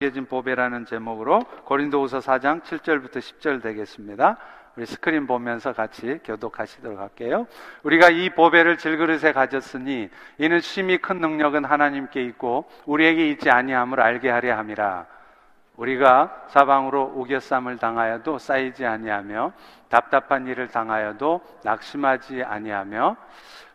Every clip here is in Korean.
예진 보배라는 제목으로 고린도후서 4장 7절부터 10절 되겠습니다. 우리 스크린 보면서 같이 교독하시도록 할게요. 우리가 이 보배를 질그릇에 가졌으니 이는 심히 큰 능력은 하나님께 있고 우리에게 있지 아니함을 알게 하려 함이라. 우리가 사방으로 우겨쌈을 당하여도 쌓이지 아니하며 답답한 일을 당하여도 낙심하지 아니하며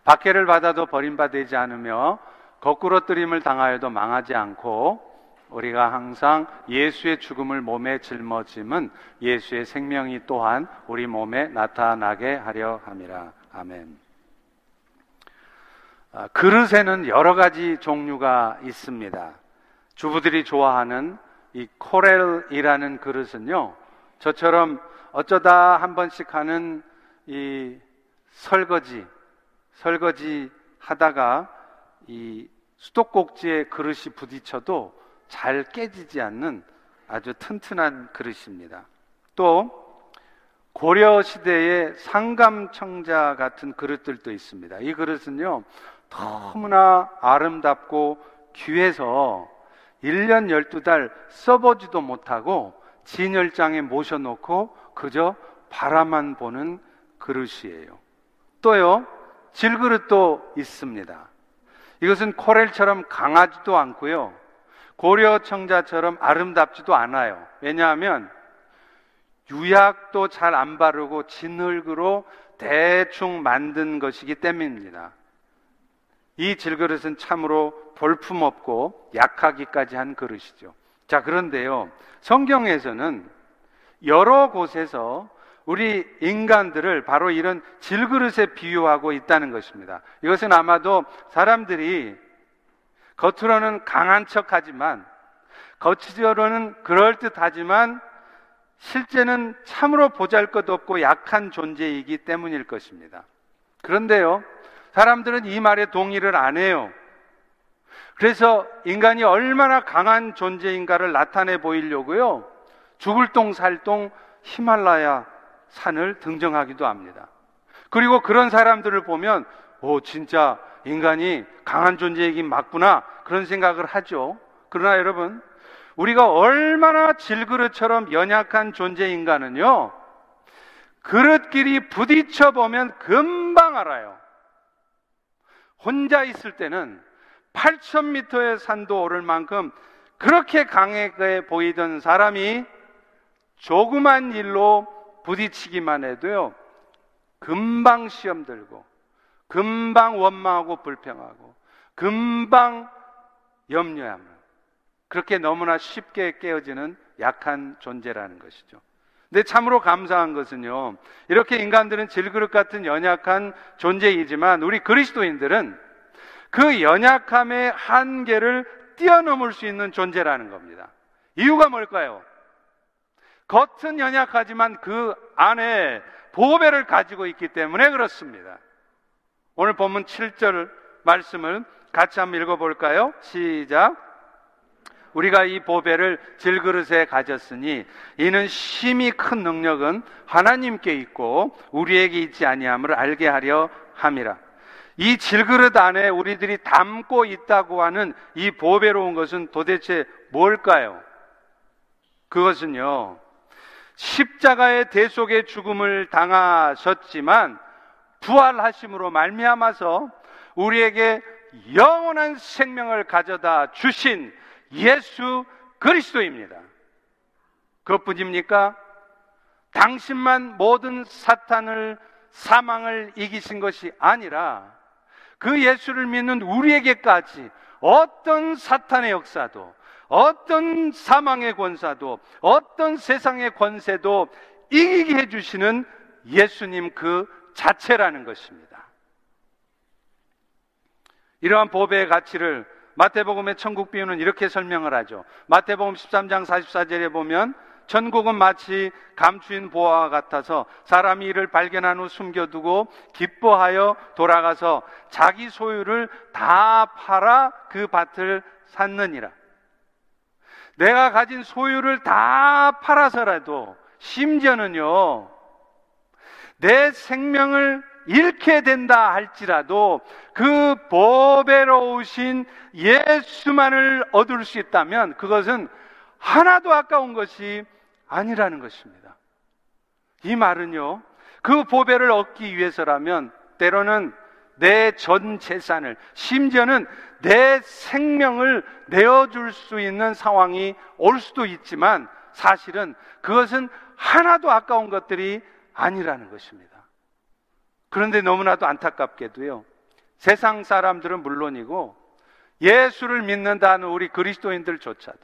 박해를 받아도 버림받지 않으며 거꾸로 뜨림을 당하여도 망하지 않고 우리가 항상 예수의 죽음을 몸에 짊어짐은 예수의 생명이 또한 우리 몸에 나타나게 하려 함이라. 아멘. 아, 그릇에는 여러 가지 종류가 있습니다. 주부들이 좋아하는 이 코렐이라는 그릇은요, 저처럼 어쩌다 한 번씩 하는 이 설거지, 설거지 하다가 이 수도꼭지에 그릇이 부딪혀도 잘 깨지지 않는 아주 튼튼한 그릇입니다. 또 고려 시대의 상감청자 같은 그릇들도 있습니다. 이 그릇은요, 너무나 아름답고 귀해서 1년 12달 써보지도 못하고 진열장에 모셔놓고 그저 바라만 보는 그릇이에요. 또요, 질그릇도 있습니다. 이것은 코렐처럼 강하지도 않고요. 고려 청자처럼 아름답지도 않아요. 왜냐하면 유약도 잘 안 바르고 진흙으로 대충 만든 것이기 때문입니다. 이 질그릇은 참으로 볼품없고 약하기까지 한 그릇이죠. 자, 그런데요. 성경에서는 여러 곳에서 우리 인간들을 바로 이런 질그릇에 비유하고 있다는 것입니다. 이것은 아마도 사람들이 겉으로는 강한 척 하지만, 겉으로는 그럴듯하지만, 실제는 참으로 보잘 것 없고 약한 존재이기 때문일 것입니다. 그런데요, 사람들은 이 말에 동의를 안 해요. 그래서 인간이 얼마나 강한 존재인가를 나타내 보이려고요, 죽을 똥 살똥 히말라야 산을 등정하기도 합니다. 그리고 그런 사람들을 보면, 오, 진짜 인간이 강한 존재이긴 맞구나. 그런 생각을 하죠. 그러나 여러분, 우리가 얼마나 질그릇처럼 연약한 존재인가는요, 그릇끼리 부딪혀 보면 금방 알아요. 혼자 있을 때는 8,000m의 산도 오를 만큼 그렇게 강하게 보이던 사람이 조그만 일로 부딪히기만 해도요, 금방 시험 들고, 금방 원망하고 불평하고 금방 염려하며 그렇게 너무나 쉽게 깨어지는 약한 존재라는 것이죠. 근데 참으로 감사한 것은요, 이렇게 인간들은 질그릇 같은 연약한 존재이지만 우리 그리스도인들은 그 연약함의 한계를 뛰어넘을 수 있는 존재라는 겁니다. 이유가 뭘까요? 겉은 연약하지만 그 안에 보배를 가지고 있기 때문에 그렇습니다. 오늘 본문 7절 말씀을 같이 한번 읽어볼까요? 시작. 우리가 이 보배를 질그릇에 가졌으니 이는 심히 큰 능력은 하나님께 있고 우리에게 있지 아니함을 알게 하려 함이라. 이 질그릇 안에 우리들이 담고 있다고 하는 이 보배로운 것은 도대체 뭘까요? 그것은요, 십자가의 대속의 죽음을 당하셨지만 부활하심으로 말미암아서 우리에게 영원한 생명을 가져다 주신 예수 그리스도입니다. 그것뿐입니까? 당신만 모든 사탄을 사망을 이기신 것이 아니라 그 예수를 믿는 우리에게까지 어떤 사탄의 역사도 어떤 사망의 권사도 어떤 세상의 권세도 이기게 해주시는 예수님 그 자체라는 것입니다. 이러한 보배의 가치를 마태복음의 천국 비유는 이렇게 설명을 하죠. 마태복음 13장 44절에 보면 천국은 마치 감추인 보화와 같아서 사람이 이를 발견한 후 숨겨두고 기뻐하여 돌아가서 자기 소유를 다 팔아 그 밭을 샀느니라. 내가 가진 소유를 다 팔아서라도 심지어는요, 내 생명을 잃게 된다 할지라도 그 보배로우신 예수만을 얻을 수 있다면 그것은 하나도 아까운 것이 아니라는 것입니다. 이 말은요, 그 보배를 얻기 위해서라면 때로는 내 전 재산을, 심지어는 내 생명을 내어줄 수 있는 상황이 올 수도 있지만 사실은 그것은 하나도 아까운 것들이 아니라는 것입니다. 그런데 너무나도 안타깝게도요, 세상 사람들은 물론이고 예수를 믿는다는 우리 그리스도인들조차도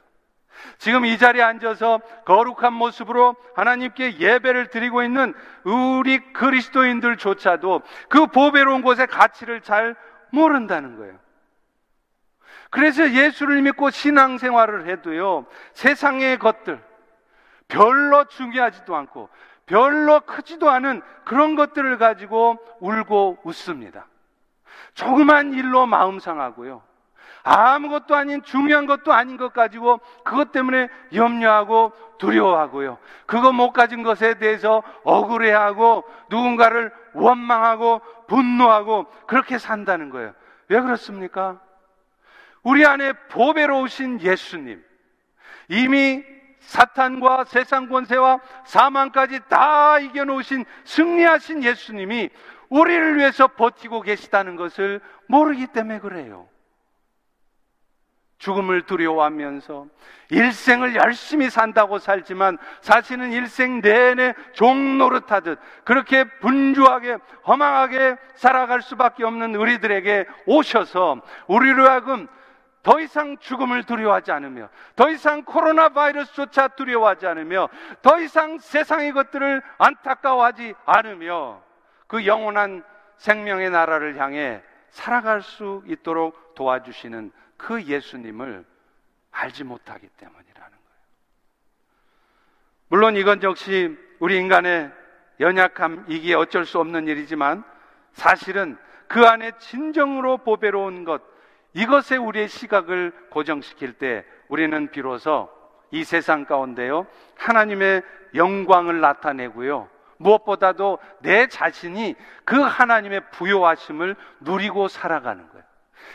지금 이 자리에 앉아서 거룩한 모습으로 하나님께 예배를 드리고 있는 우리 그리스도인들조차도 그 보배로운 곳의 가치를 잘 모른다는 거예요. 그래서 예수를 믿고 신앙생활을 해도요, 세상의 것들, 별로 중요하지도 않고, 별로 크지도 않은 그런 것들을 가지고 울고 웃습니다. 조그만 일로 마음 상하고요. 아무것도 아닌 중요한 것도 아닌 것 가지고 그것 때문에 염려하고 두려워하고요. 그거 못 가진 것에 대해서 억울해하고 누군가를 원망하고 분노하고 그렇게 산다는 거예요. 왜 그렇습니까? 우리 안에 보배로우신 예수님, 이미 사탄과 세상 권세와 사망까지 다 이겨놓으신 승리하신 예수님이 우리를 위해서 버티고 계시다는 것을 모르기 때문에 그래요. 죽음을 두려워하면서 일생을 열심히 산다고 살지만 사실은 일생 내내 종노릇하듯 그렇게 분주하게 허망하게 살아갈 수밖에 없는 우리들에게 오셔서 우리로 하여금 더 이상 죽음을 두려워하지 않으며 더 이상 코로나 바이러스조차 두려워하지 않으며 더 이상 세상의 것들을 안타까워하지 않으며 그 영원한 생명의 나라를 향해 살아갈 수 있도록 도와주시는 그 예수님을 알지 못하기 때문이라는 거예요. 물론 이건 역시 우리 인간의 연약함이기에 어쩔 수 없는 일이지만 사실은 그 안에 진정으로 보배로운 것, 이것에 우리의 시각을 고정시킬 때 우리는 비로소 이 세상 가운데요, 하나님의 영광을 나타내고요, 무엇보다도 내 자신이 그 하나님의 부요하심을 누리고 살아가는 거예요.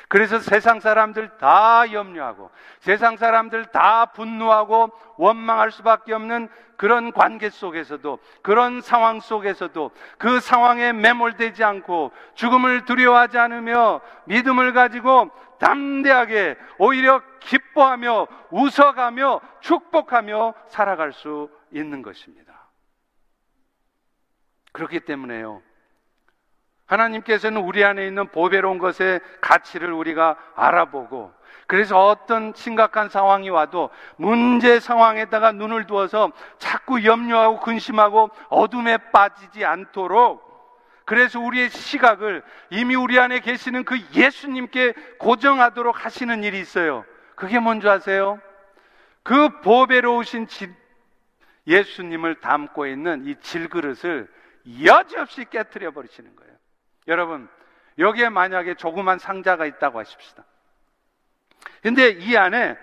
그래서 세상 사람들 다 염려하고 세상 사람들 다 분노하고 원망할 수밖에 없는 그런 관계 속에서도 그런 상황 속에서도 그 상황에 매몰되지 않고 죽음을 두려워하지 않으며 믿음을 가지고 담대하게 오히려 기뻐하며 웃어가며 축복하며 살아갈 수 있는 것입니다. 그렇기 때문에요. 하나님께서는 우리 안에 있는 보배로운 것의 가치를 우리가 알아보고 그래서 어떤 심각한 상황이 와도 문제 상황에다가 눈을 두어서 자꾸 염려하고 근심하고 어둠에 빠지지 않도록 그래서 우리의 시각을 이미 우리 안에 계시는 그 예수님께 고정하도록 하시는 일이 있어요. 그게 뭔지 아세요? 그 보배로우신 예수님을 담고 있는 이 질그릇을 여지없이 깨뜨려 버리시는 거예요. 여러분, 여기에 만약에 조그만 상자가 있다고 하십시다. 근데 이 안에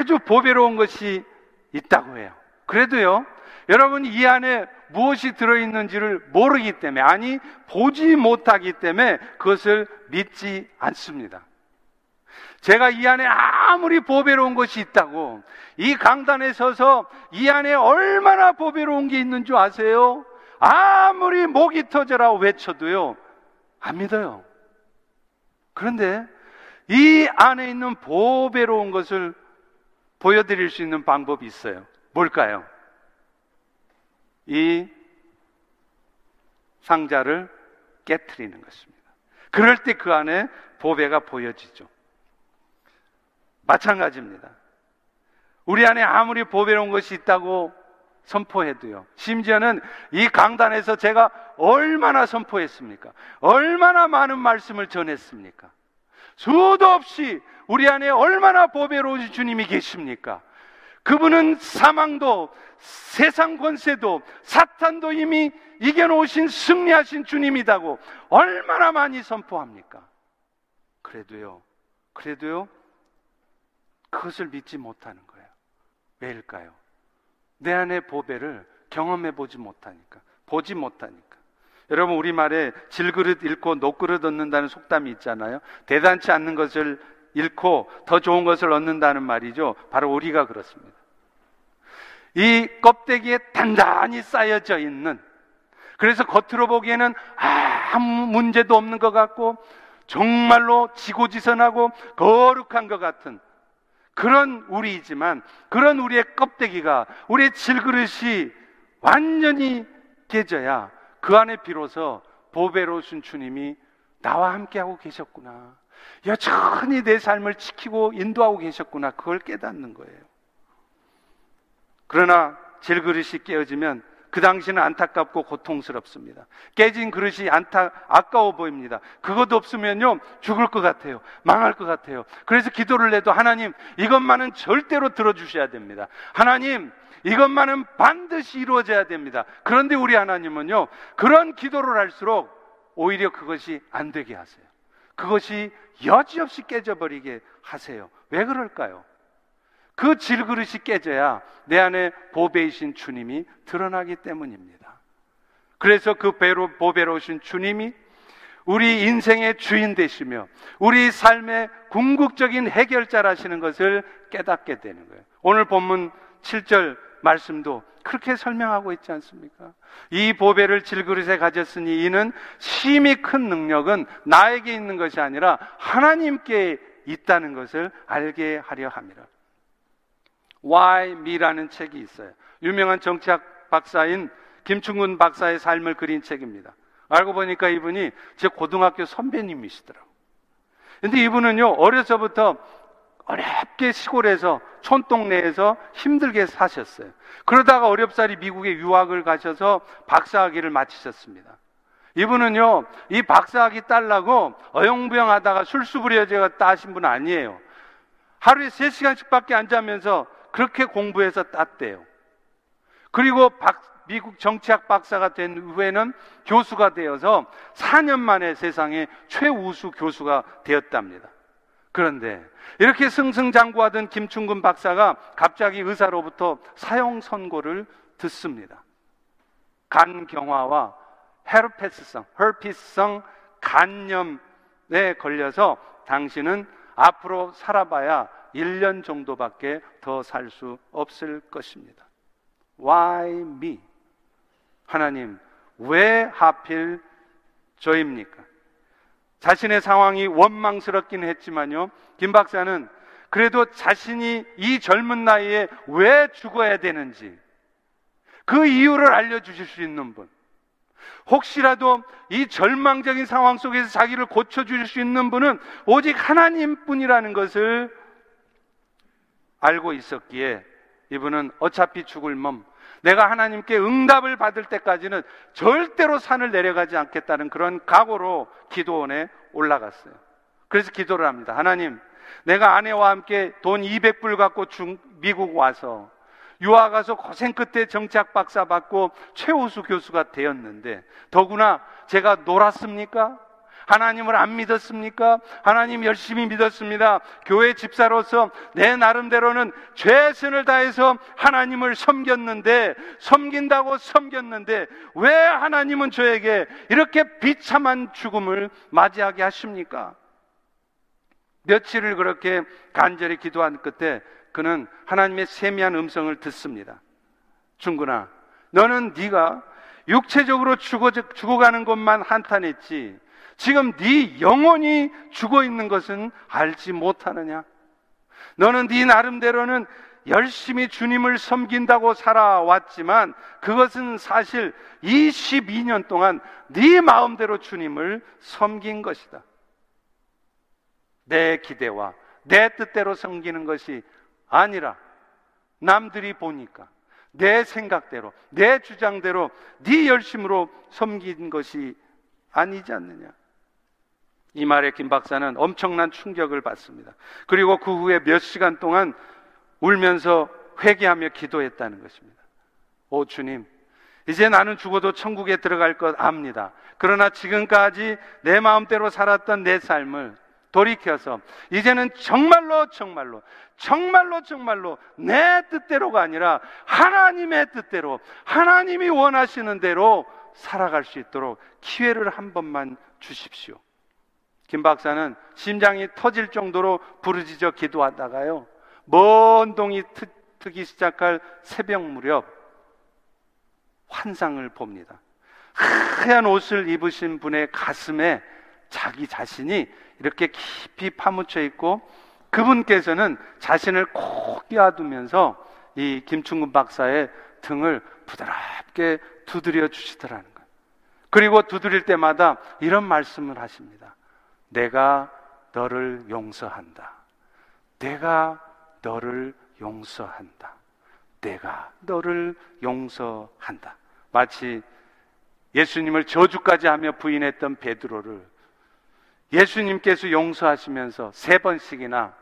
아주 보배로운 것이 있다고 해요. 그래도요, 여러분 이 안에 무엇이 들어있는지를 모르기 때문에, 아니, 보지 못하기 때문에 그것을 믿지 않습니다. 제가 이 안에 아무리 보배로운 것이 있다고, 이 강단에 서서 이 안에 얼마나 보배로운 게 있는 줄 아세요? 아무리 목이 터져라 외쳐도요, 안 믿어요. 그런데 이 안에 있는 보배로운 것을 보여드릴 수 있는 방법이 있어요. 뭘까요? 이 상자를 깨뜨리는 것입니다. 그럴 때 그 안에 보배가 보여지죠. 마찬가지입니다. 우리 안에 아무리 보배로운 것이 있다고 선포해도요. 심지어는 이 강단에서 제가 얼마나 선포했습니까? 얼마나 많은 말씀을 전했습니까? 수도 없이 우리 안에 얼마나 보배로운 주님이 계십니까? 그분은 사망도 세상 권세도 사탄도 이미 이겨놓으신 승리하신 주님이다고 얼마나 많이 선포합니까? 그래도요, 그래도요, 그것을 믿지 못하는 거예요. 왜일까요? 내 안의 보배를 경험해 보지 못하니까, 보지 못하니까. 여러분, 우리말에 질그릇 잃고 녹그릇 얻는다는 속담이 있잖아요. 대단치 않는 것을 잃고 더 좋은 것을 얻는다는 말이죠. 바로 우리가 그렇습니다. 이 껍데기에 단단히 쌓여져 있는 그래서 겉으로 보기에는 아무 문제도 없는 것 같고 정말로 지고지선하고 거룩한 것 같은 그런 우리이지만 그런 우리의 껍데기가 우리의 질그릇이 완전히 깨져야 그 안에 비로소 보배로우신 주님이 나와 함께하고 계셨구나. 여전히 내 삶을 지키고 인도하고 계셨구나. 그걸 깨닫는 거예요. 그러나 질그릇이 깨어지면 그 당시는 안타깝고 고통스럽습니다. 깨진 그릇이 안타, 아까워 보입니다. 그것도 없으면요, 죽을 것 같아요. 망할 것 같아요. 그래서 기도를 해도 하나님, 이것만은 절대로 들어주셔야 됩니다. 하나님, 이것만은 반드시 이루어져야 됩니다. 그런데 우리 하나님은요, 그런 기도를 할수록 오히려 그것이 안 되게 하세요. 그것이 여지없이 깨져버리게 하세요. 왜 그럴까요? 그 질그릇이 깨져야 내 안에 보배이신 주님이 드러나기 때문입니다. 그래서 그 배로 보배로우신 주님이 우리 인생의 주인 되시며 우리 삶의 궁극적인 해결자라시는 것을 깨닫게 되는 거예요. 오늘 본문 7절 말씀도 그렇게 설명하고 있지 않습니까? 이 보배를 질그릇에 가졌으니 이는 심히 큰 능력은 나에게 있는 것이 아니라 하나님께 있다는 것을 알게 하려 함이라. Why Me라는 책이 있어요. 유명한 정치학 박사인 김충근 박사의 삶을 그린 책입니다. 알고 보니까 이분이 제 고등학교 선배님이시더라고요. 근데 이분은요, 어려서부터 어렵게 시골에서 촌동네에서 힘들게 사셨어요. 그러다가 어렵사리 미국에 유학을 가셔서 박사학위를 마치셨습니다. 이분은요, 이 박사학위 딸라고 어영부영 하다가 술수부려져 따신 분 아니에요. 하루에 3시간씩밖에 안 자면서 그렇게 공부해서 땄대요. 그리고 박, 미국 정치학 박사가 된 후에는 교수가 되어서 4년 만에 세상에 최우수 교수가 되었답니다. 그런데 이렇게 승승장구하던 김충근 박사가 갑자기 의사로부터 사형 선고를 듣습니다. 간 경화와 헤르페스성, 헐피스성 간염에 걸려서 당신은 앞으로 살아봐야 1년 정도밖에 더 살 수 없을 것입니다. Why me? 하나님, 왜 하필 저입니까? 자신의 상황이 원망스럽긴 했지만요. 김 박사는 그래도 자신이 이 젊은 나이에 왜 죽어야 되는지 그 이유를 알려주실 수 있는 분. 혹시라도 이 절망적인 상황 속에서 자기를 고쳐주실 수 있는 분은 오직 하나님 뿐이라는 것을 알고 있었기에 이분은 어차피 죽을 몸, 내가 하나님께 응답을 받을 때까지는 절대로 산을 내려가지 않겠다는 그런 각오로 기도원에 올라갔어요. 그래서 기도를 합니다. 하나님, 내가 아내와 함께 돈 200불 갖고 중, 미국 와서 유학 가서 고생 끝에 정치학 박사 받고 최우수 교수가 되었는데 더구나 제가 놀았습니까? 하나님을 안 믿었습니까? 하나님 열심히 믿었습니다. 교회 집사로서 내 나름대로는 최선을 다해서 하나님을 섬겼는데, 섬긴다고 섬겼는데, 왜 하나님은 저에게 이렇게 비참한 죽음을 맞이하게 하십니까? 며칠을 그렇게 간절히 기도한 끝에 그는 하나님의 세미한 음성을 듣습니다. 중구나, 너는 네가 육체적으로 죽어, 죽어가는 것만 한탄했지 지금 네 영혼이 죽어 있는 것은 알지 못하느냐? 너는 네 나름대로는 열심히 주님을 섬긴다고 살아왔지만 그것은 사실 22년 동안 네 마음대로 주님을 섬긴 것이다. 내 기대와 내 뜻대로 섬기는 것이 아니라 남들이 보니까 내 생각대로 내 주장대로 네 열심으로 섬긴 것이 아니지 않느냐. 이 말에 김 박사는 엄청난 충격을 받습니다. 그리고 그 후에 몇 시간 동안 울면서 회개하며 기도했다는 것입니다. 오 주님, 이제 나는 죽어도 천국에 들어갈 것 압니다. 그러나 지금까지 내 마음대로 살았던 내 삶을 돌이켜서 이제는 정말로 정말로 정말로 정말로 내 뜻대로가 아니라 하나님의 뜻대로 하나님이 원하시는 대로 살아갈 수 있도록 기회를 한 번만 주십시오. 김 박사는 심장이 터질 정도로 부르짖어 기도하다가요. 먼 동이 트기 시작할 새벽 무렵 환상을 봅니다. 하얀 옷을 입으신 분의 가슴에 자기 자신이 이렇게 깊이 파묻혀 있고 그분께서는 자신을 콕 끼워두면서 이 김충근 박사의 등을 부드럽게 두드려 주시더라는 거예요. 그리고 두드릴 때마다 이런 말씀을 하십니다. 내가 너를 용서한다. 내가 너를 용서한다. 내가 너를 용서한다. 마치 예수님을 저주까지 하며 부인했던 베드로를 예수님께서 용서하시면서 세 번씩이나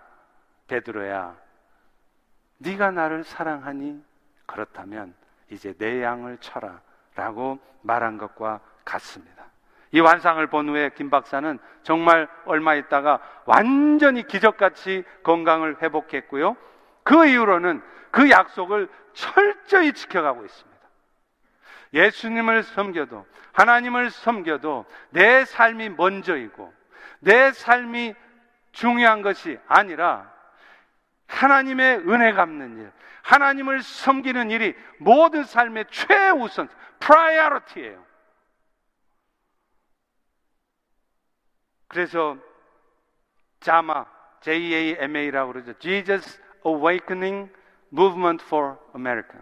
베드로야 네가 나를 사랑하니 그렇다면 이제 내 양을 쳐라 라고 말한 것과 같습니다. 이 환상을 본 후에 김 박사는 정말 얼마 있다가 완전히 기적같이 건강을 회복했고요. 그 이후로는 그 약속을 철저히 지켜가고 있습니다. 예수님을 섬겨도 하나님을 섬겨도 내 삶이 먼저이고 내 삶이 중요한 것이 아니라 하나님의 은혜 갚는 일, 하나님을 섬기는 일이 모든 삶의 최우선, priority예요. 그래서 JAMA, J-A-M-A라고 그러죠. Jesus Awakening Movement for America.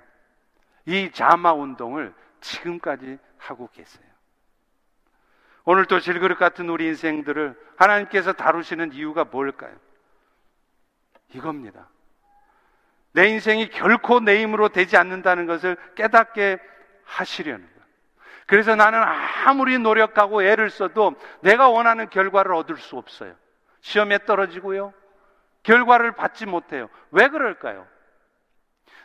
이 자마 운동을 지금까지 하고 계세요. 오늘 또 질그릇 같은 우리 인생들을 하나님께서 다루시는 이유가 뭘까요? 이겁니다. 내 인생이 결코 내 힘으로 되지 않는다는 것을 깨닫게 하시려는 거예요. 그래서 나는 아무리 노력하고 애를 써도 내가 원하는 결과를 얻을 수 없어요. 시험에 떨어지고요. 결과를 받지 못해요. 왜 그럴까요?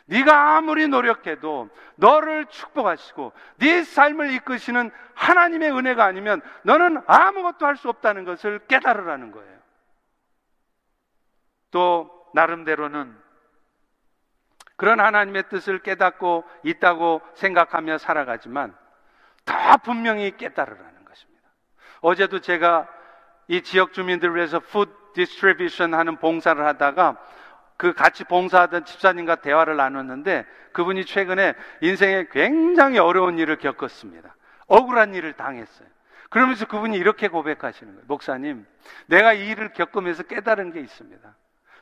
네가 아무리 노력해도 너를 축복하시고 네 삶을 이끄시는 하나님의 은혜가 아니면 너는 아무것도 할 수 없다는 것을 깨달으라는 거예요. 또 나름대로는 그런 하나님의 뜻을 깨닫고 있다고 생각하며 살아가지만 더 분명히 깨달으라는 것입니다. 어제도 제가 이 지역 주민들을 위해서 food distribution 하는 봉사를 하다가 그 같이 봉사하던 집사님과 대화를 나눴는데 그분이 최근에 인생에 굉장히 어려운 일을 겪었습니다. 억울한 일을 당했어요. 그러면서 그분이 이렇게 고백하시는 거예요. 목사님, 내가 이 일을 겪으면서 깨달은 게 있습니다.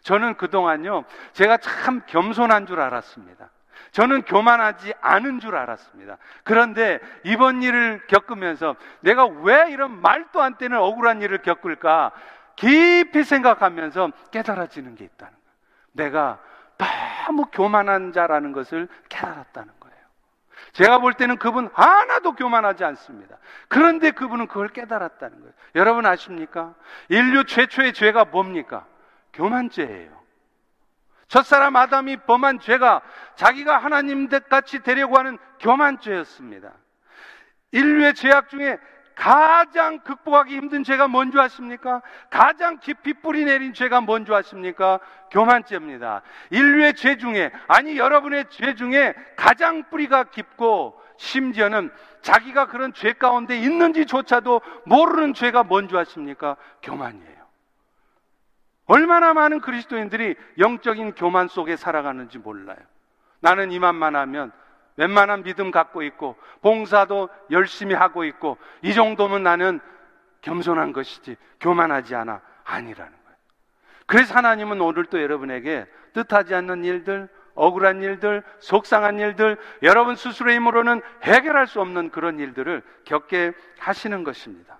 저는 그동안요, 제가 참 겸손한 줄 알았습니다. 저는 교만하지 않은 줄 알았습니다. 그런데 이번 일을 겪으면서 내가 왜 이런 말도 안 되는 억울한 일을 겪을까 깊이 생각하면서 깨달아지는 게 있다는 거예요. 내가 너무 교만한 자라는 것을 깨달았다는 거예요. 제가 볼 때는 그분 하나도 교만하지 않습니다. 그런데 그분은 그걸 깨달았다는 거예요. 여러분 아십니까? 인류 최초의 죄가 뭡니까? 교만죄예요. 첫사람 아담이 범한 죄가 자기가 하나님 같이 되려고 하는 교만죄였습니다. 인류의 죄악 중에 가장 극복하기 힘든 죄가 뭔지 아십니까? 가장 깊이 뿌리 내린 죄가 뭔지 아십니까? 교만죄입니다. 인류의 죄 중에, 아니 여러분의 죄 중에 가장 뿌리가 깊고 심지어는 자기가 그런 죄 가운데 있는지조차도 모르는 죄가 뭔지 아십니까? 교만이에요. 얼마나 많은 그리스도인들이 영적인 교만 속에 살아가는지 몰라요. 나는 이만만 하면 웬만한 믿음 갖고 있고 봉사도 열심히 하고 있고 이 정도면 나는 겸손한 것이지 교만하지 않아 아니라는 거예요. 그래서 하나님은 오늘 또 여러분에게 뜻하지 않는 일들, 억울한 일들, 속상한 일들, 여러분 스스로의 힘으로는 해결할 수 없는 그런 일들을 겪게 하시는 것입니다.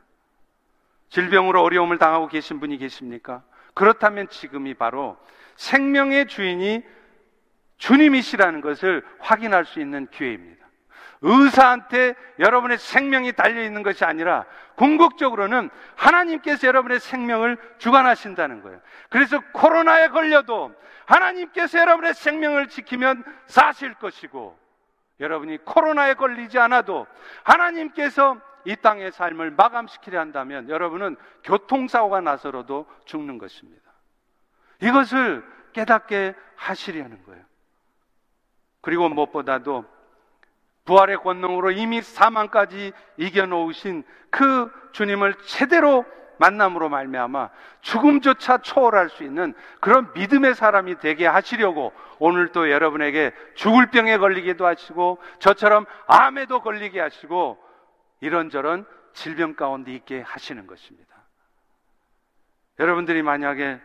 질병으로 어려움을 당하고 계신 분이 계십니까? 그렇다면 지금이 바로 생명의 주인이 주님이시라는 것을 확인할 수 있는 기회입니다. 의사한테 여러분의 생명이 달려 있는 것이 아니라 궁극적으로는 하나님께서 여러분의 생명을 주관하신다는 거예요. 그래서 코로나에 걸려도 하나님께서 여러분의 생명을 지키면 사실 것이고 여러분이 코로나에 걸리지 않아도 하나님께서 이 땅의 삶을 마감시키려 한다면 여러분은 교통사고가 나서로도 죽는 것입니다. 이것을 깨닫게 하시려는 거예요. 그리고 무엇보다도 부활의 권능으로 이미 사망까지 이겨놓으신 그 주님을 제대로 만남으로 말미암아 죽음조차 초월할 수 있는 그런 믿음의 사람이 되게 하시려고 오늘 또 여러분에게 죽을 병에 걸리기도 하시고 저처럼 암에도 걸리게 하시고 이런저런 질병 가운데 있게 하시는 것입니다. 여러분들이 만약에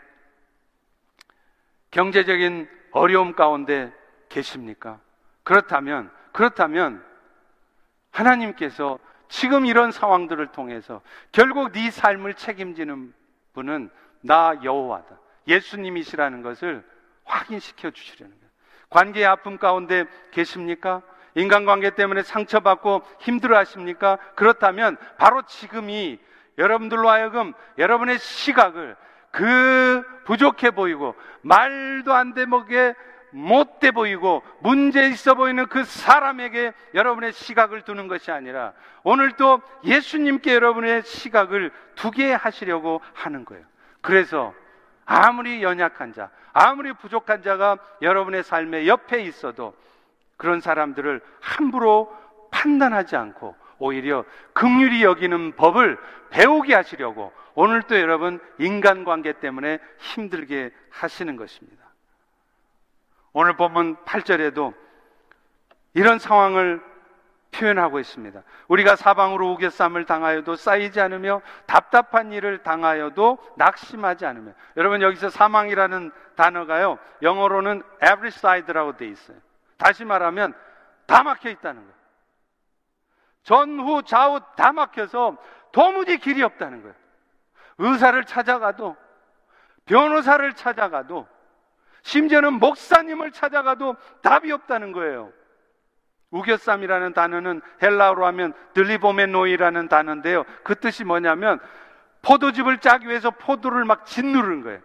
경제적인 어려움 가운데 계십니까? 그렇다면 그렇다면 하나님께서 지금 이런 상황들을 통해서 결국 네 삶을 책임지는 분은 나 여호와다. 예수님이시라는 것을 확인시켜 주시려는 거예요. 관계의 아픔 가운데 계십니까? 인간관계 때문에 상처받고 힘들어 하십니까? 그렇다면 바로 지금이 여러분들로 하여금 여러분의 시각을 그 부족해 보이고 말도 안 되게 못돼 보이고 문제 있어 보이는 그 사람에게 여러분의 시각을 두는 것이 아니라 오늘 또 예수님께 여러분의 시각을 두게 하시려고 하는 거예요. 그래서 아무리 연약한 자, 아무리 부족한 자가 여러분의 삶의 옆에 있어도 그런 사람들을 함부로 판단하지 않고 오히려 극률이 여기는 법을 배우게 하시려고 오늘 또 여러분 인간관계 때문에 힘들게 하시는 것입니다. 오늘 본문 8절에도 이런 상황을 표현하고 있습니다. 우리가 사방으로 우겨쌈을 당하여도 쌓이지 않으며 답답한 일을 당하여도 낙심하지 않으며 여러분 여기서 사망이라는 단어가요 영어로는 every side라고 돼 있어요. 다시 말하면 다 막혀 있다는 거예요. 전후 좌우 다 막혀서 도무지 길이 없다는 거예요. 의사를 찾아가도 변호사를 찾아가도 심지어는 목사님을 찾아가도 답이 없다는 거예요. 우겨쌈이라는 단어는 헬라어로 하면 들리보메노이라는 단어인데요. 그 뜻이 뭐냐면 포도즙을 짜기 위해서 포도를 막 짓누르는 거예요.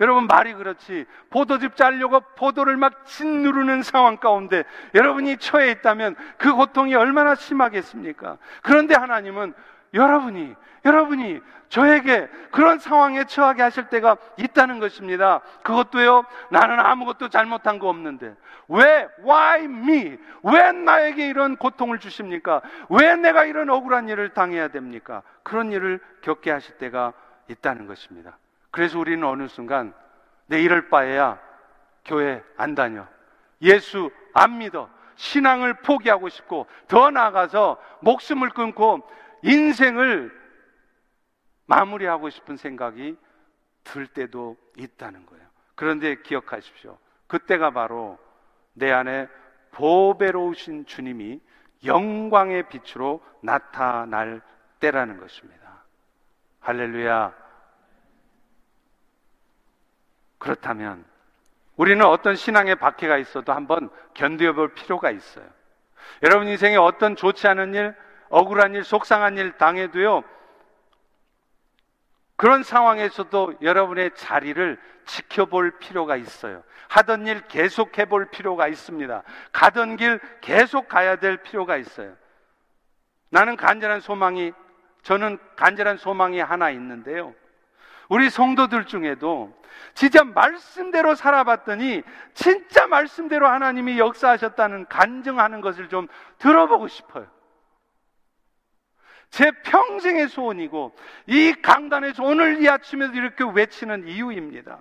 여러분 말이 그렇지 포도즙 짜려고 포도를 막 짓누르는 상황 가운데 여러분이 처해 있다면 그 고통이 얼마나 심하겠습니까? 그런데 하나님은 여러분이 여러분이 저에게 그런 상황에 처하게 하실 때가 있다는 것입니다. 그것도요, 나는 아무것도 잘못한 거 없는데. 왜, why me? 왜 나에게 이런 고통을 주십니까? 왜 내가 이런 억울한 일을 당해야 됩니까? 그런 일을 겪게 하실 때가 있다는 것입니다. 그래서 우리는 어느 순간 내 이럴 바에야 교회 안 다녀. 예수 안 믿어. 신앙을 포기하고 싶고 더 나아가서 목숨을 끊고 인생을 마무리하고 싶은 생각이 들 때도 있다는 거예요. 그런데 기억하십시오. 그때가 바로 내 안에 보배로우신 주님이 영광의 빛으로 나타날 때라는 것입니다. 할렐루야. 그렇다면 우리는 어떤 신앙의 박해가 있어도 한번 견뎌 볼 필요가 있어요. 여러분 인생에 어떤 좋지 않은 일, 억울한 일, 속상한 일 당해도요, 그런 상황에서도 여러분의 자리를 지켜볼 필요가 있어요. 하던 일 계속 해볼 필요가 있습니다. 가던 길 계속 가야 될 필요가 있어요. 나는 간절한 소망이, 저는 간절한 소망이 하나 있는데요. 우리 성도들 중에도 진짜 말씀대로 살아봤더니 진짜 말씀대로 하나님이 역사하셨다는 간증하는 것을 좀 들어보고 싶어요. 제 평생의 소원이고 이 강단에서 오늘 이 아침에도 이렇게 외치는 이유입니다.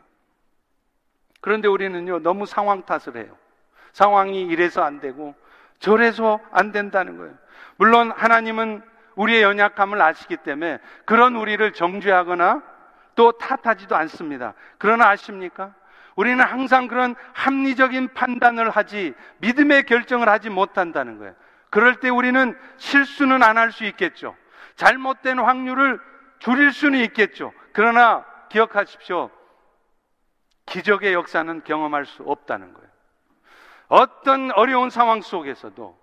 그런데 우리는요, 너무 상황 탓을 해요. 상황이 이래서 안 되고 저래서 안 된다는 거예요. 물론 하나님은 우리의 연약함을 아시기 때문에 그런 우리를 정죄하거나 또 탓하지도 않습니다. 그러나 아십니까? 우리는 항상 그런 합리적인 판단을 하지 믿음의 결정을 하지 못한다는 거예요. 그럴 때 우리는 실수는 안 할 수 있겠죠. 잘못된 확률을 줄일 수는 있겠죠. 그러나 기억하십시오. 기적의 역사는 경험할 수 없다는 거예요. 어떤 어려운 상황 속에서도,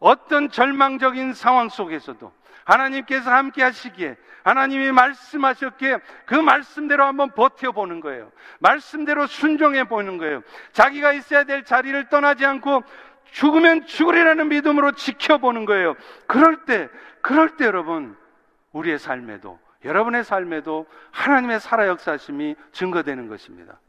어떤 절망적인 상황 속에서도 하나님께서 함께 하시기에 하나님이 말씀하셨기에 그 말씀대로 한번 버텨보는 거예요. 말씀대로 순종해 보는 거예요. 자기가 있어야 될 자리를 떠나지 않고 죽으면 죽으리라는 믿음으로 지켜보는 거예요. 그럴 때, 그럴 때 여러분, 우리의 삶에도, 여러분의 삶에도 하나님의 살아 역사심이 증거되는 것입니다.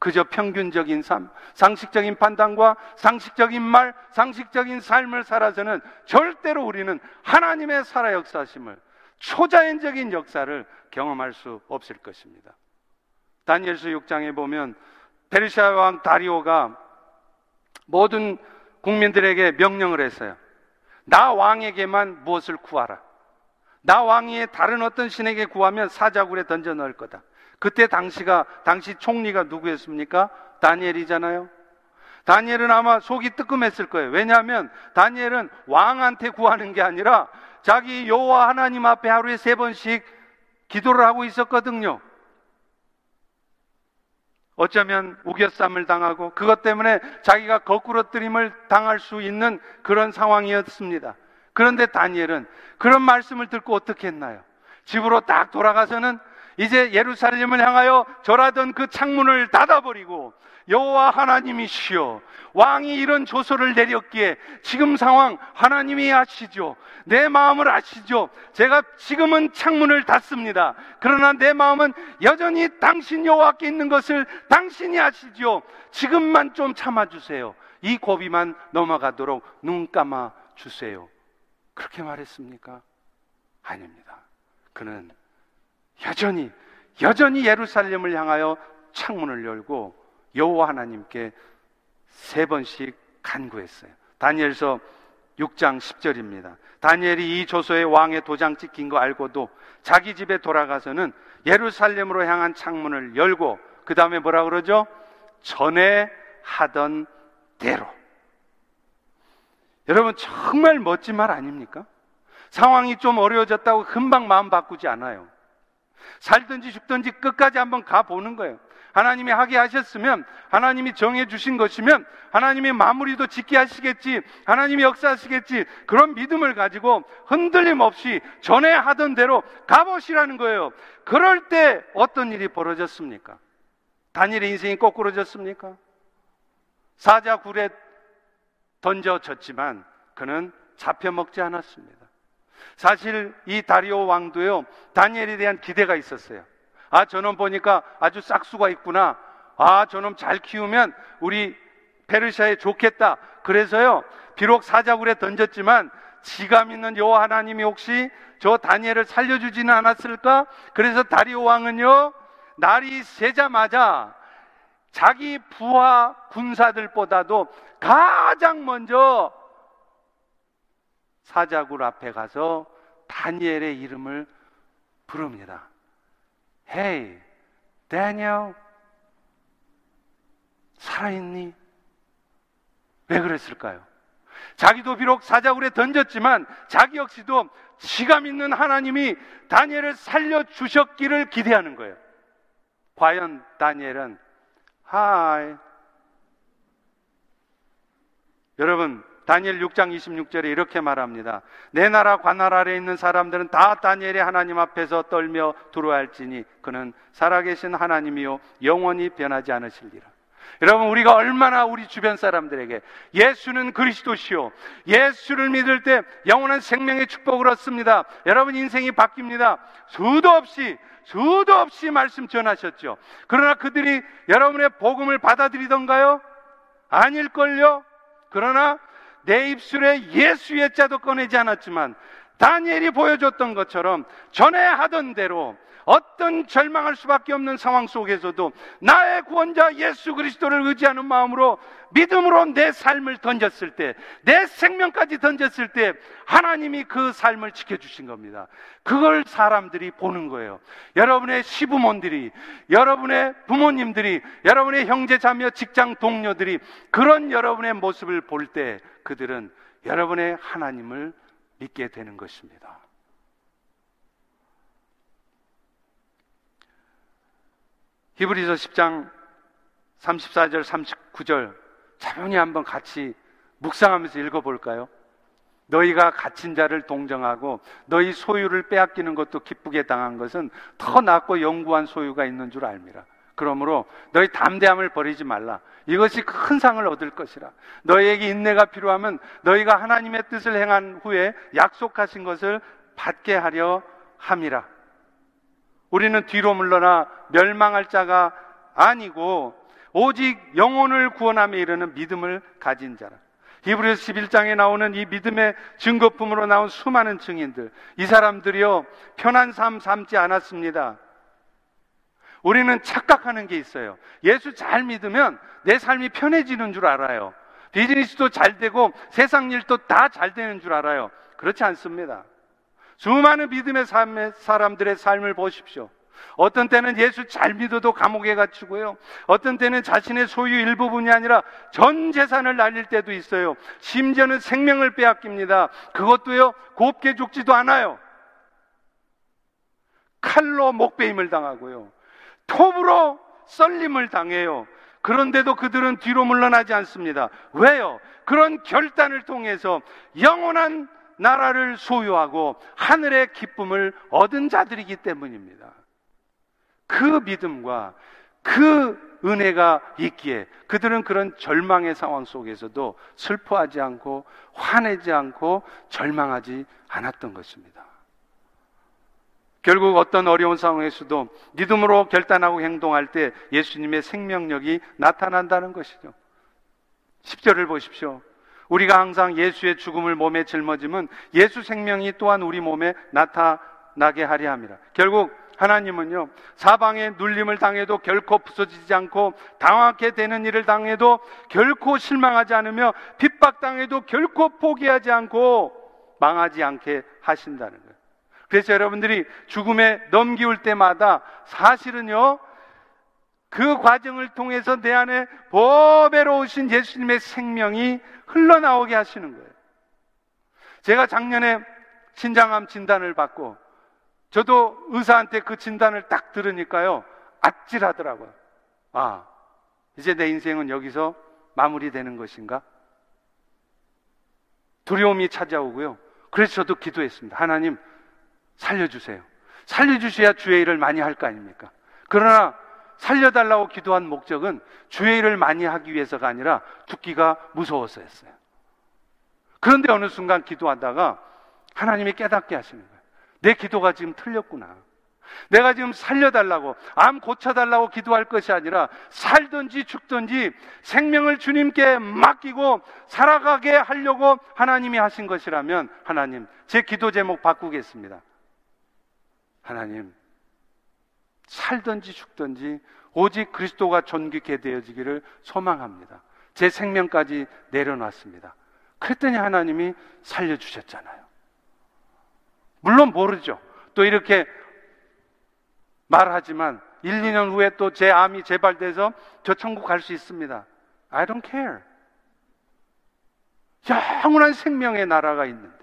그저 평균적인 삶, 상식적인 판단과 상식적인 말, 상식적인 삶을 살아서는 절대로 우리는 하나님의 살아 역사심을 초자연적인 역사를 경험할 수 없을 것입니다. 다니엘서 6장에 보면 페르시아 왕 다리오가 모든 국민들에게 명령을 했어요. 나 왕에게만 무엇을 구하라. 나 왕이 다른 어떤 신에게 구하면 사자굴에 던져 넣을 거다. 그때 당시가 당시 총리가 누구였습니까? 다니엘이잖아요. 다니엘은 아마 속이 뜨끔했을 거예요. 왜냐하면 다니엘은 왕한테 구하는 게 아니라 자기 여호와 하나님 앞에 하루에 세 번씩 기도를 하고 있었거든요. 어쩌면 우겨쌈을 당하고 그것 때문에 자기가 거꾸로뜨림을 당할 수 있는 그런 상황이었습니다. 그런데 다니엘은 그런 말씀을 듣고 어떻게 했나요? 집으로 딱 돌아가서는 이제 예루살렘을 향하여 절하던 그 창문을 닫아버리고 여호와 하나님이시여 왕이 이런 조서를 내렸기에 지금 상황 하나님이 아시죠. 내 마음을 아시죠. 제가 지금은 창문을 닫습니다. 그러나 내 마음은 여전히 당신 여호와께 있는 것을 당신이 아시죠. 지금만 좀 참아 주세요. 이 고비만 넘어가도록 눈 감아 주세요. 그렇게 말했습니까? 아닙니다. 그는 여전히 여전히 예루살렘을 향하여 창문을 열고 여호와 하나님께 세 번씩 간구했어요. 다니엘서 6장 10절입니다. 다니엘이 이 조서에 왕의 도장 찍힌 거 알고도 자기 집에 돌아가서는 예루살렘으로 향한 창문을 열고 그 다음에 뭐라 그러죠? 전에 하던 대로. 여러분 정말 멋진 말 아닙니까? 상황이 좀 어려워졌다고 금방 마음 바꾸지 않아요. 살든지 죽든지 끝까지 한번 가보는 거예요. 하나님이 하게 하셨으면 하나님이 정해 주신 것이면 하나님이 마무리도 짓게 하시겠지 하나님이 역사하시겠지 그런 믿음을 가지고 흔들림 없이 전에 하던 대로 가보시라는 거예요. 그럴 때 어떤 일이 벌어졌습니까? 단일의 인생이 거꾸로졌습니까? 사자 굴에 던져졌지만 그는 잡혀먹지 않았습니다. 사실 이 다리오 왕도요, 다니엘에 대한 기대가 있었어요. 아, 저놈 보니까 아주 싹수가 있구나. 아, 저놈 잘 키우면 우리 페르시아에 좋겠다. 그래서요, 비록 사자굴에 던졌지만 지감 있는 여호와 하나님이 혹시 저 다니엘을 살려주지는 않았을까? 그래서 다리오 왕은요, 날이 새자마자 자기 부하 군사들보다도 가장 먼저 사자굴 앞에 가서 다니엘의 이름을 부릅니다. Hey, Daniel. 살아있니? 왜 그랬을까요? 자기도 비록 사자굴에 던졌지만 자기 역시도 지감 있는 하나님이 다니엘을 살려주셨기를 기대하는 거예요. 과연 다니엘은 하이 여러분 다니엘 6장 26절에 이렇게 말합니다. 내 나라 관할 아래 있는 사람들은 다 다니엘의 하나님 앞에서 떨며 두려워할지니 그는 살아계신 하나님이요 영원히 변하지 않으실리라. 여러분 우리가 얼마나 우리 주변 사람들에게 예수는 그리스도시요 예수를 믿을 때 영원한 생명의 축복을 얻습니다. 여러분 인생이 바뀝니다. 수도 없이 수도 없이 말씀 전하셨죠. 그러나 그들이 여러분의 복음을 받아들이던가요? 아닐걸요? 그러나 내 입술에 예수의 자도 꺼내지 않았지만 다니엘이 보여줬던 것처럼 전에 하던 대로 어떤 절망할 수밖에 없는 상황 속에서도 나의 구원자 예수 그리스도를 의지하는 마음으로 믿음으로 내 삶을 던졌을 때, 내 생명까지 던졌을 때 하나님이 그 삶을 지켜주신 겁니다. 그걸 사람들이 보는 거예요. 여러분의 시부모들이, 여러분의 부모님들이, 여러분의 형제 자매 직장 동료들이 그런 여러분의 모습을 볼 때 그들은 여러분의 하나님을 믿게 되는 것입니다. 히브리서 10장 34절 39절 자연히 한번 같이 묵상하면서 읽어볼까요? 너희가 갇힌 자를 동정하고 너희 소유를 빼앗기는 것도 기쁘게 당한 것은 더 낫고 영구한 소유가 있는 줄 알미라. 그러므로 너희 담대함을 버리지 말라. 이것이 큰 상을 얻을 것이라. 너희에게 인내가 필요하면 너희가 하나님의 뜻을 행한 후에 약속하신 것을 받게 하려 함이라. 우리는 뒤로 물러나 멸망할 자가 아니고 오직 영혼을 구원함에 이르는 믿음을 가진 자라. 히브리서 11장에 나오는 이 믿음의 증거품으로 나온 수많은 증인들. 이 사람들이요, 편한 삶 삶지 않았습니다. 우리는 착각하는 게 있어요. 예수 잘 믿으면 내 삶이 편해지는 줄 알아요. 비즈니스도 잘 되고 세상 일도 다 잘 되는 줄 알아요. 그렇지 않습니다. 수많은 믿음의 삶의 사람들의 삶을 보십시오. 어떤 때는 예수 잘 믿어도 감옥에 갇히고요. 어떤 때는 자신의 소유 일부분이 아니라 전 재산을 날릴 때도 있어요. 심지어는 생명을 빼앗깁니다. 그것도요, 곱게 죽지도 않아요. 칼로 목베임을 당하고요. 톱으로 썰림을 당해요. 그런데도 그들은 뒤로 물러나지 않습니다. 왜요? 그런 결단을 통해서 영원한 나라를 소유하고 하늘의 기쁨을 얻은 자들이기 때문입니다. 그 믿음과 그 은혜가 있기에 그들은 그런 절망의 상황 속에서도 슬퍼하지 않고 화내지 않고 절망하지 않았던 것입니다. 결국 어떤 어려운 상황에서도 믿음으로 결단하고 행동할 때 예수님의 생명력이 나타난다는 것이죠. 10절을 보십시오. 우리가 항상 예수의 죽음을 몸에 짊어지면 예수 생명이 또한 우리 몸에 나타나게 하려 함이라. 결국 하나님은요, 사방에 눌림을 당해도 결코 부서지지 않고 당황하게 되는 일을 당해도 결코 실망하지 않으며 핍박당해도 결코 포기하지 않고 망하지 않게 하신다는 거예요. 그래서 여러분들이 죽음에 넘기울 때마다 사실은요, 그 과정을 통해서 내 안에 보배로우신 예수님의 생명이 흘러나오게 하시는 거예요. 제가 작년에 신장암 진단을 받고 저도 의사한테 그 진단을 딱 들으니까요, 아찔하더라고요. 아, 이제 내 인생은 여기서 마무리되는 것인가? 두려움이 찾아오고요. 그래서 저도 기도했습니다. 하나님, 살려주세요. 살려주셔야 주의 일을 많이 할 거 아닙니까? 그러나 살려달라고 기도한 목적은 주의 일을 많이 하기 위해서가 아니라 죽기가 무서워서였어요. 그런데 어느 순간 기도하다가 하나님이 깨닫게 하시는 거예요. 내 기도가 지금 틀렸구나. 내가 지금 살려달라고, 암 고쳐달라고 기도할 것이 아니라 살든지 죽든지 생명을 주님께 맡기고 살아가게 하려고 하나님이 하신 것이라면 하나님, 제 기도 제목 바꾸겠습니다. 하나님, 살든지 죽든지 오직 그리스도가 존귀케 되어지기를 소망합니다. 제 생명까지 내려놨습니다. 그랬더니 하나님이 살려주셨잖아요. 물론 모르죠. 또 이렇게 말하지만 1, 2년 후에 또 제 암이 재발돼서 저 천국 갈 수 있습니다. I don't care. 영원한 생명의 나라가 있는데.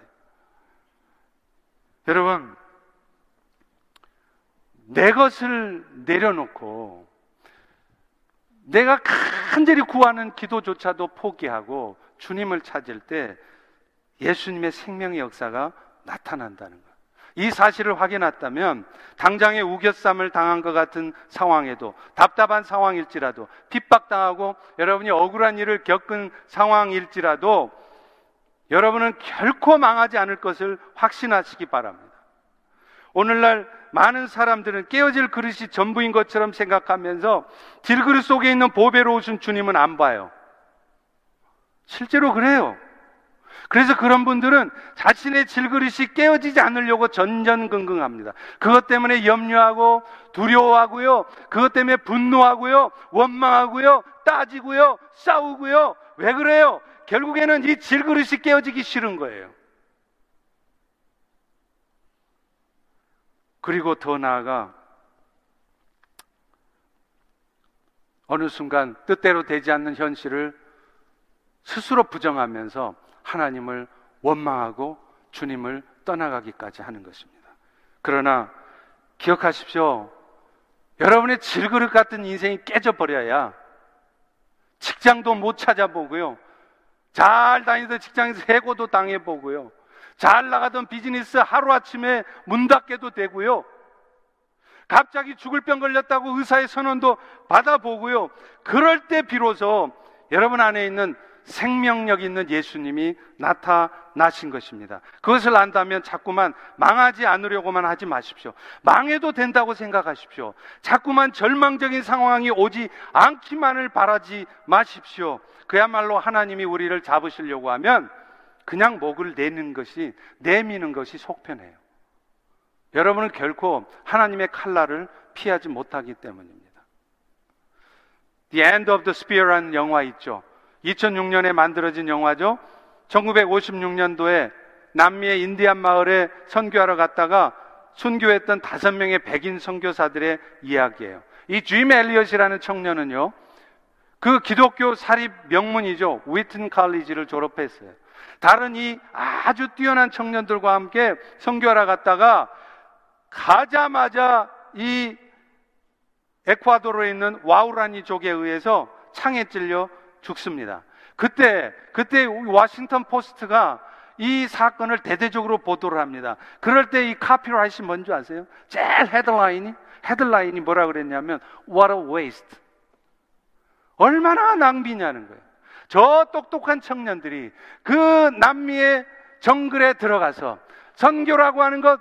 여러분, 내 것을 내려놓고 내가 간절히 구하는 기도조차도 포기하고 주님을 찾을 때 예수님의 생명의 역사가 나타난다는 것. 이 사실을 확인했다면 당장의 우겨쌈을 당한 것 같은 상황에도 답답한 상황일지라도 핍박당하고 여러분이 억울한 일을 겪은 상황일지라도 여러분은 결코 망하지 않을 것을 확신하시기 바랍니다. 오늘날 많은 사람들은 깨어질 그릇이 전부인 것처럼 생각하면서 딜그릇 속에 있는 보배로우신 주님은 안 봐요. 실제로 그래요. 그래서 그런 분들은 자신의 질그릇이 깨어지지 않으려고 전전긍긍합니다. 그것 때문에 염려하고 두려워하고요. 그것 때문에 분노하고요. 원망하고요. 따지고요. 싸우고요. 왜 그래요? 결국에는 이 질그릇이 깨어지기 싫은 거예요. 그리고 더 나아가 어느 순간 뜻대로 되지 않는 현실을 스스로 부정하면서 하나님을 원망하고 주님을 떠나가기까지 하는 것입니다. 그러나 기억하십시오. 여러분의 질그릇 같은 인생이 깨져버려야 직장도 못 찾아보고요. 잘 다니던 직장에서 해고도 당해보고요. 잘 나가던 비즈니스 하루아침에 문 닫게도 되고요. 갑자기 죽을 병 걸렸다고 의사의 선언도 받아보고요. 그럴 때 비로소 여러분 안에 있는 생명력 있는 예수님이 나타나신 것입니다. 그것을 안다면 자꾸만 망하지 않으려고만 하지 마십시오. 망해도 된다고 생각하십시오. 자꾸만 절망적인 상황이 오지 않기만을 바라지 마십시오. 그야말로 하나님이 우리를 잡으시려고 하면 그냥 목을 내는 것이, 내미는 것이 속편해요. 여러분은 결코 하나님의 칼날을 피하지 못하기 때문입니다. The End of the Spear라는 영화 있죠. 2006년에 만들어진 영화죠. 1956년도에 남미의 인디안 마을에 선교하러 갔다가 순교했던 다섯 명의 백인 선교사들의 이야기예요. 이짐 엘리엇이라는 청년은요, 그 기독교 사립 명문이죠. 위튼 칼리지를 졸업했어요. 다른 이 아주 뛰어난 청년들과 함께 선교하러 갔다가 가자마자 이 에콰도르에 있는 와우라니족에 의해서 창에 찔려 죽습니다. 그때 그때 워싱턴 포스트가 이 사건을 대대적으로 보도를 합니다. 그럴 때 이 카피라이트 뭔지 아세요? 제일 헤드라인이 헤드라인이 뭐라 그랬냐면 What a waste. 얼마나 낭비냐는 거예요. 저 똑똑한 청년들이 그 남미의 정글에 들어가서 선교라고 하는 것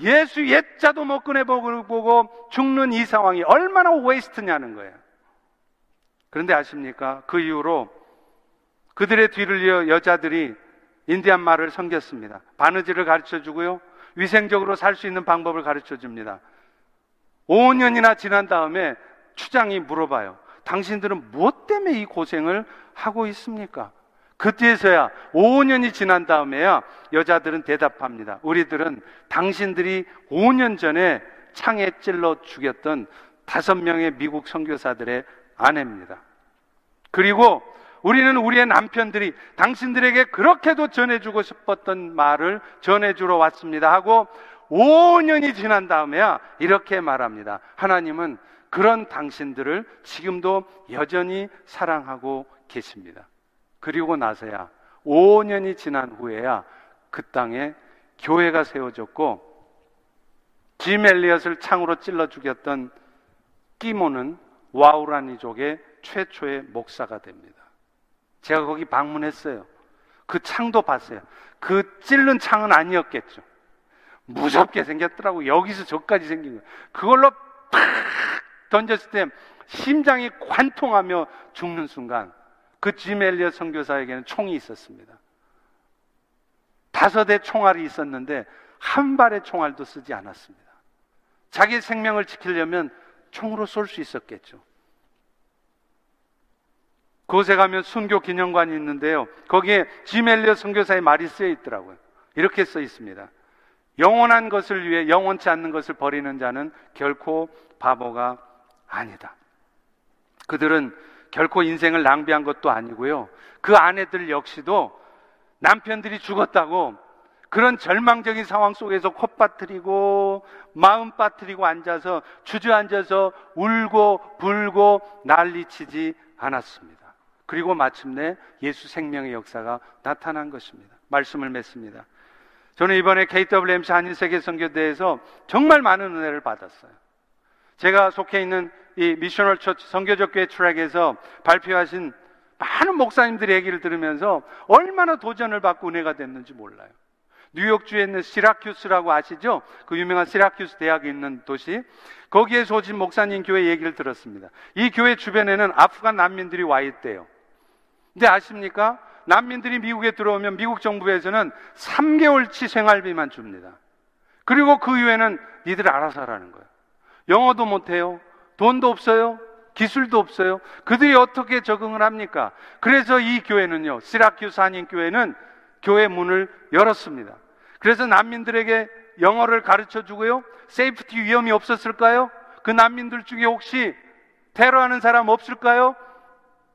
예수 옛자도 못 꺼내보고 죽는 이 상황이 얼마나 웨이스트냐는 거예요. 그런데 아십니까? 그 이후로 그들의 뒤를 이어 여자들이 인디안 말을 섬겼습니다. 바느질을 가르쳐 주고요. 위생적으로 살 수 있는 방법을 가르쳐 줍니다. 5년이나 지난 다음에 추장이 물어봐요. 당신들은 무엇 때문에 이 고생을 하고 있습니까? 그때서야 5년이 지난 다음에야 여자들은 대답합니다. 우리들은 당신들이 5년 전에 창에 찔러 죽였던 다섯 명의 미국 선교사들의 아내입니다. 그리고 우리는 우리의 남편들이 당신들에게 그렇게도 전해주고 싶었던 말을 전해주러 왔습니다 하고 5년이 지난 다음에야 이렇게 말합니다. 하나님은 그런 당신들을 지금도 여전히 사랑하고 계십니다. 그리고 나서야 5년이 지난 후에야 그 땅에 교회가 세워졌고 짐 엘리엇을 창으로 찔러 죽였던 끼모는 와우라니족의 최초의 목사가 됩니다. 제가 거기 방문했어요. 그 창도 봤어요. 그 찔른 창은 아니었겠죠. 무섭게 생겼더라고. 여기서 저까지 생긴 거예요. 그걸로 팍 던졌을 때 심장이 관통하며 죽는 순간 그 지멜리어 선교사에게는 총이 있었습니다. 다섯의 총알이 있었는데 한 발의 총알도 쓰지 않았습니다. 자기 생명을 지키려면 총으로 쏠 수 있었겠죠. 그곳에 가면 순교 기념관이 있는데요. 거기에 지멜리어 선교사의 말이 쓰여 있더라고요. 이렇게 써 있습니다. 영원한 것을 위해 영원치 않는 것을 버리는 자는 결코 바보가 아니다. 그들은 결코 인생을 낭비한 것도 아니고요. 그 아내들 역시도 남편들이 죽었다고 그런 절망적인 상황 속에서 콧 빠뜨리고 마음 빠뜨리고 앉아서 주저앉아서 울고 불고 난리치지 않았습니다. 그리고 마침내 예수 생명의 역사가 나타난 것입니다. 말씀을 맺습니다. 저는 이번에 KWMC 한인세계 선교대회에서 정말 많은 은혜를 받았어요. 제가 속해 있는 이 missional church 선교적 교회 트랙에서 발표하신 많은 목사님들의 얘기를 들으면서 얼마나 도전을 받고 은혜가 됐는지 몰라요. 뉴욕주에 있는 시라큐스라고 아시죠? 그 유명한 시라큐스 대학이 있는 도시. 거기에 소진 목사님 교회 얘기를 들었습니다. 이 교회 주변에는 아프간 난민들이 와 있대요. 근데 아십니까? 난민들이 미국에 들어오면 미국 정부에서는 3개월치 생활비만 줍니다. 그리고 그 이후에는 니들 알아서 하라는 거예요. 영어도 못해요. 돈도 없어요. 기술도 없어요. 그들이 어떻게 적응을 합니까? 그래서 이 교회는요, 시라큐스 한인 교회는 교회 문을 열었습니다. 그래서 난민들에게 영어를 가르쳐 주고요. safety 위험이 없었을까요? 그 난민들 중에 혹시 테러하는 사람 없을까요?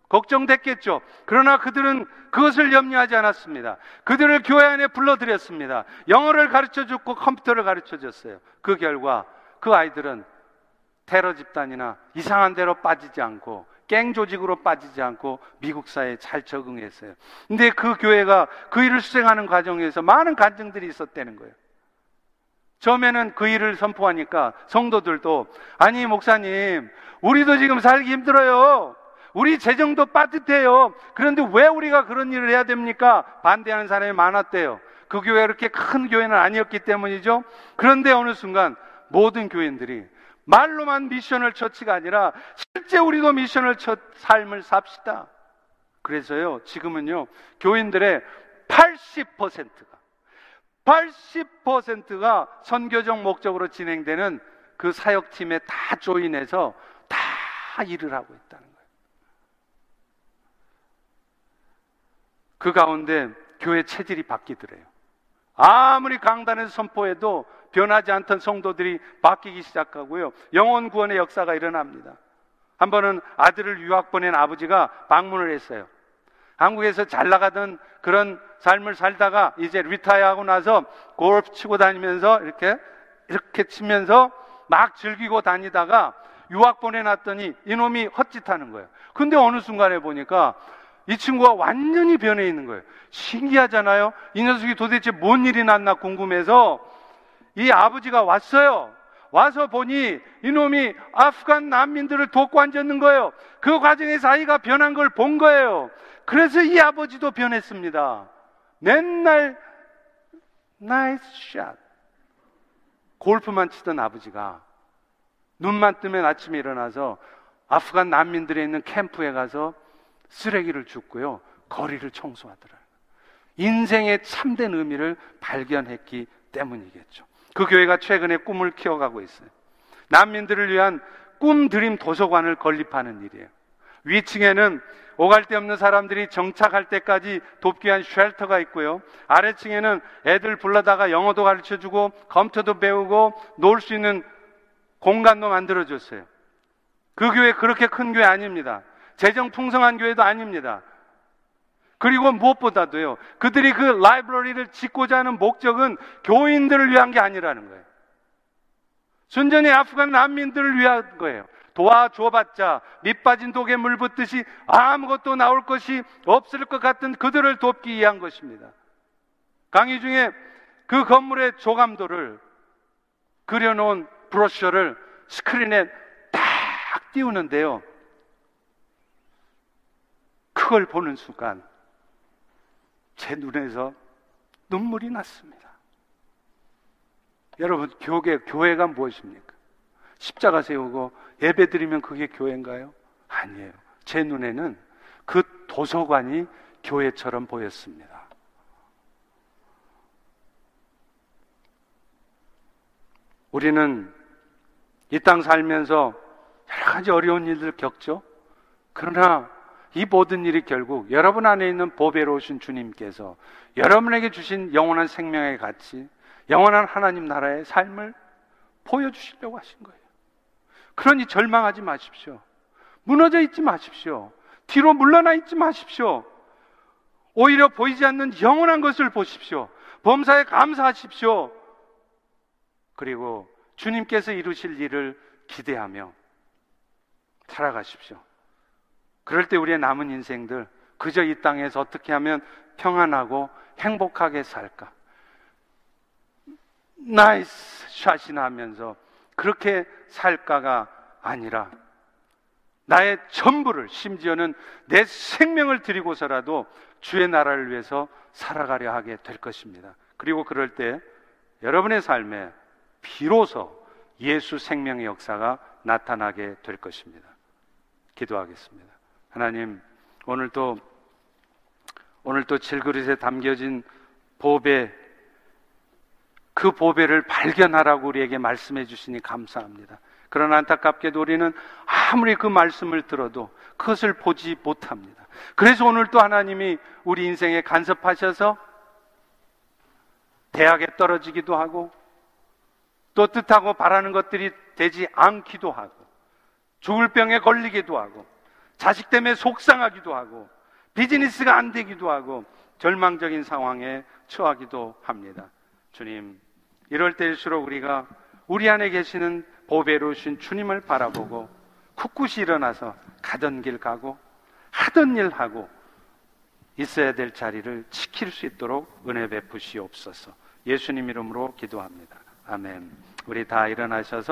걱정됐겠죠. 그러나 그들은 그것을 염려하지 않았습니다. 그들을 교회 안에 불러들였습니다. 영어를 가르쳐 줬고 컴퓨터를 가르쳐 줬어요. 그 결과 그 아이들은 테러 집단이나 이상한 데로 빠지지 않고 갱 조직으로 빠지지 않고 미국 사회에 잘 적응했어요. 근데 그 교회가 그 일을 수행하는 과정에서 많은 간증들이 있었다는 거예요. 처음에는 그 일을 선포하니까 성도들도 아니 목사님 우리도 지금 살기 힘들어요. 우리 재정도 빠듯해요. 그런데 왜 우리가 그런 일을 해야 됩니까? 반대하는 사람이 많았대요. 그 교회가 그렇게 큰 교회는 아니었기 때문이죠. 그런데 어느 순간 모든 교인들이 말로만 미션을 처치가 아니라 실제 우리도 미션을 첫 삶을 삽시다. 그래서요, 지금은요, 교인들의 80%가, 80%가 선교적 목적으로 진행되는 그 사역팀에 다 조인해서 다 일을 하고 있다는 거예요. 그 가운데 교회 체질이 바뀌더래요. 아무리 강단에서 선포해도 변하지 않던 성도들이 바뀌기 시작하고요. 영혼 구원의 역사가 일어납니다. 한 번은 아들을 유학 보낸 아버지가 방문을 했어요. 한국에서 잘 나가던 그런 삶을 살다가 이제 리타이어하고 나서 골프 치고 다니면서 이렇게 이렇게 치면서 막 즐기고 다니다가 유학 보내놨더니 이놈이 헛짓하는 거예요. 근데 어느 순간에 보니까 이 친구가 완전히 변해 있는 거예요. 신기하잖아요? 이 녀석이 도대체 뭔 일이 났나 궁금해서 이 아버지가 왔어요. 와서 보니 이놈이 아프간 난민들을 돕고 앉았는 거예요. 그 과정에서 아이가 변한 걸 본 거예요. 그래서 이 아버지도 변했습니다. 맨날 nice shot. 골프만 치던 아버지가 눈만 뜨면 아침에 일어나서 아프간 난민들이 있는 캠프에 가서 쓰레기를 줍고요. 거리를 청소하더라고요. 인생의 참된 의미를 발견했기 때문이겠죠. 그 교회가 최근에 꿈을 키워가고 있어요. 난민들을 위한 꿈드림 도서관을 건립하는 일이에요. 위층에는 오갈 데 없는 사람들이 정착할 때까지 돕기 위한 쉘터가 있고요. 아래층에는 애들 불러다가 영어도 가르쳐 주고 컴퓨터도 배우고 놀 수 있는 공간도 만들어 줬어요. 그 교회 그렇게 큰 교회 아닙니다. 재정 풍성한 교회도 아닙니다. 그리고 무엇보다도요, 그들이 그 라이브러리를 짓고자 하는 목적은 교인들을 위한 게 아니라는 거예요. 순전히 아프간 난민들을 위한 거예요. 도와줘봤자 밑빠진 독에 물 붓듯이 아무것도 나올 것이 없을 것 같은 그들을 돕기 위한 것입니다. 강의 중에 그 건물의 조감도를 그려놓은 브로셔를 스크린에 딱 띄우는데요. 그걸 보는 순간 제 눈에서 눈물이 났습니다. 여러분, 교회, 교회가 무엇입니까? 십자가 세우고 예배 드리면 그게 교회인가요? 아니에요. 제 눈에는 그 도서관이 교회처럼 보였습니다. 우리는 이 땅 살면서 여러 가지 어려운 일들 겪죠. 그러나 이 모든 일이 결국 여러분 안에 있는 보배로우신 주님께서 여러분에게 주신 영원한 생명의 가치, 영원한 하나님 나라의 삶을 보여주시려고 하신 거예요. 그러니 절망하지 마십시오. 무너져 있지 마십시오. 뒤로 물러나 있지 마십시오. 오히려 보이지 않는 영원한 것을 보십시오. 범사에 감사하십시오. 그리고 주님께서 이루실 일을 기대하며 살아가십시오. 그럴 때 우리의 남은 인생들 그저 이 땅에서 어떻게 하면 평안하고 행복하게 살까? nice shot이나 하면서 그렇게 살까가 아니라 나의 전부를 심지어는 내 생명을 드리고서라도 주의 나라를 위해서 살아가려 하게 될 것입니다. 그리고 그럴 때 여러분의 삶에 비로소 예수 생명의 역사가 나타나게 될 것입니다. 기도하겠습니다. 하나님, 오늘도 오늘도 질그릇에 담겨진 보배 그 보배를 발견하라고 우리에게 말씀해 주시니 감사합니다. 그러나 안타깝게도 우리는 아무리 그 말씀을 들어도 그것을 보지 못합니다. 그래서 오늘 또 하나님이 우리 인생에 간섭하셔서 대학에 떨어지기도 하고 또 뜻하고 바라는 것들이 되지 않기도 하고 죽을 병에 걸리기도 하고 자식 때문에 속상하기도 하고 비즈니스가 안 되기도 하고 절망적인 상황에 처하기도 합니다. 주님, 이럴 때일수록 우리가 우리 안에 계시는 보배로우신 주님을 바라보고 꿋꿋이 일어나서 가던 길 가고 하던 일 하고 있어야 될 자리를 지킬 수 있도록 은혜 베푸시옵소서. 예수님 이름으로 기도합니다. 아멘. 우리 다 일어나셔서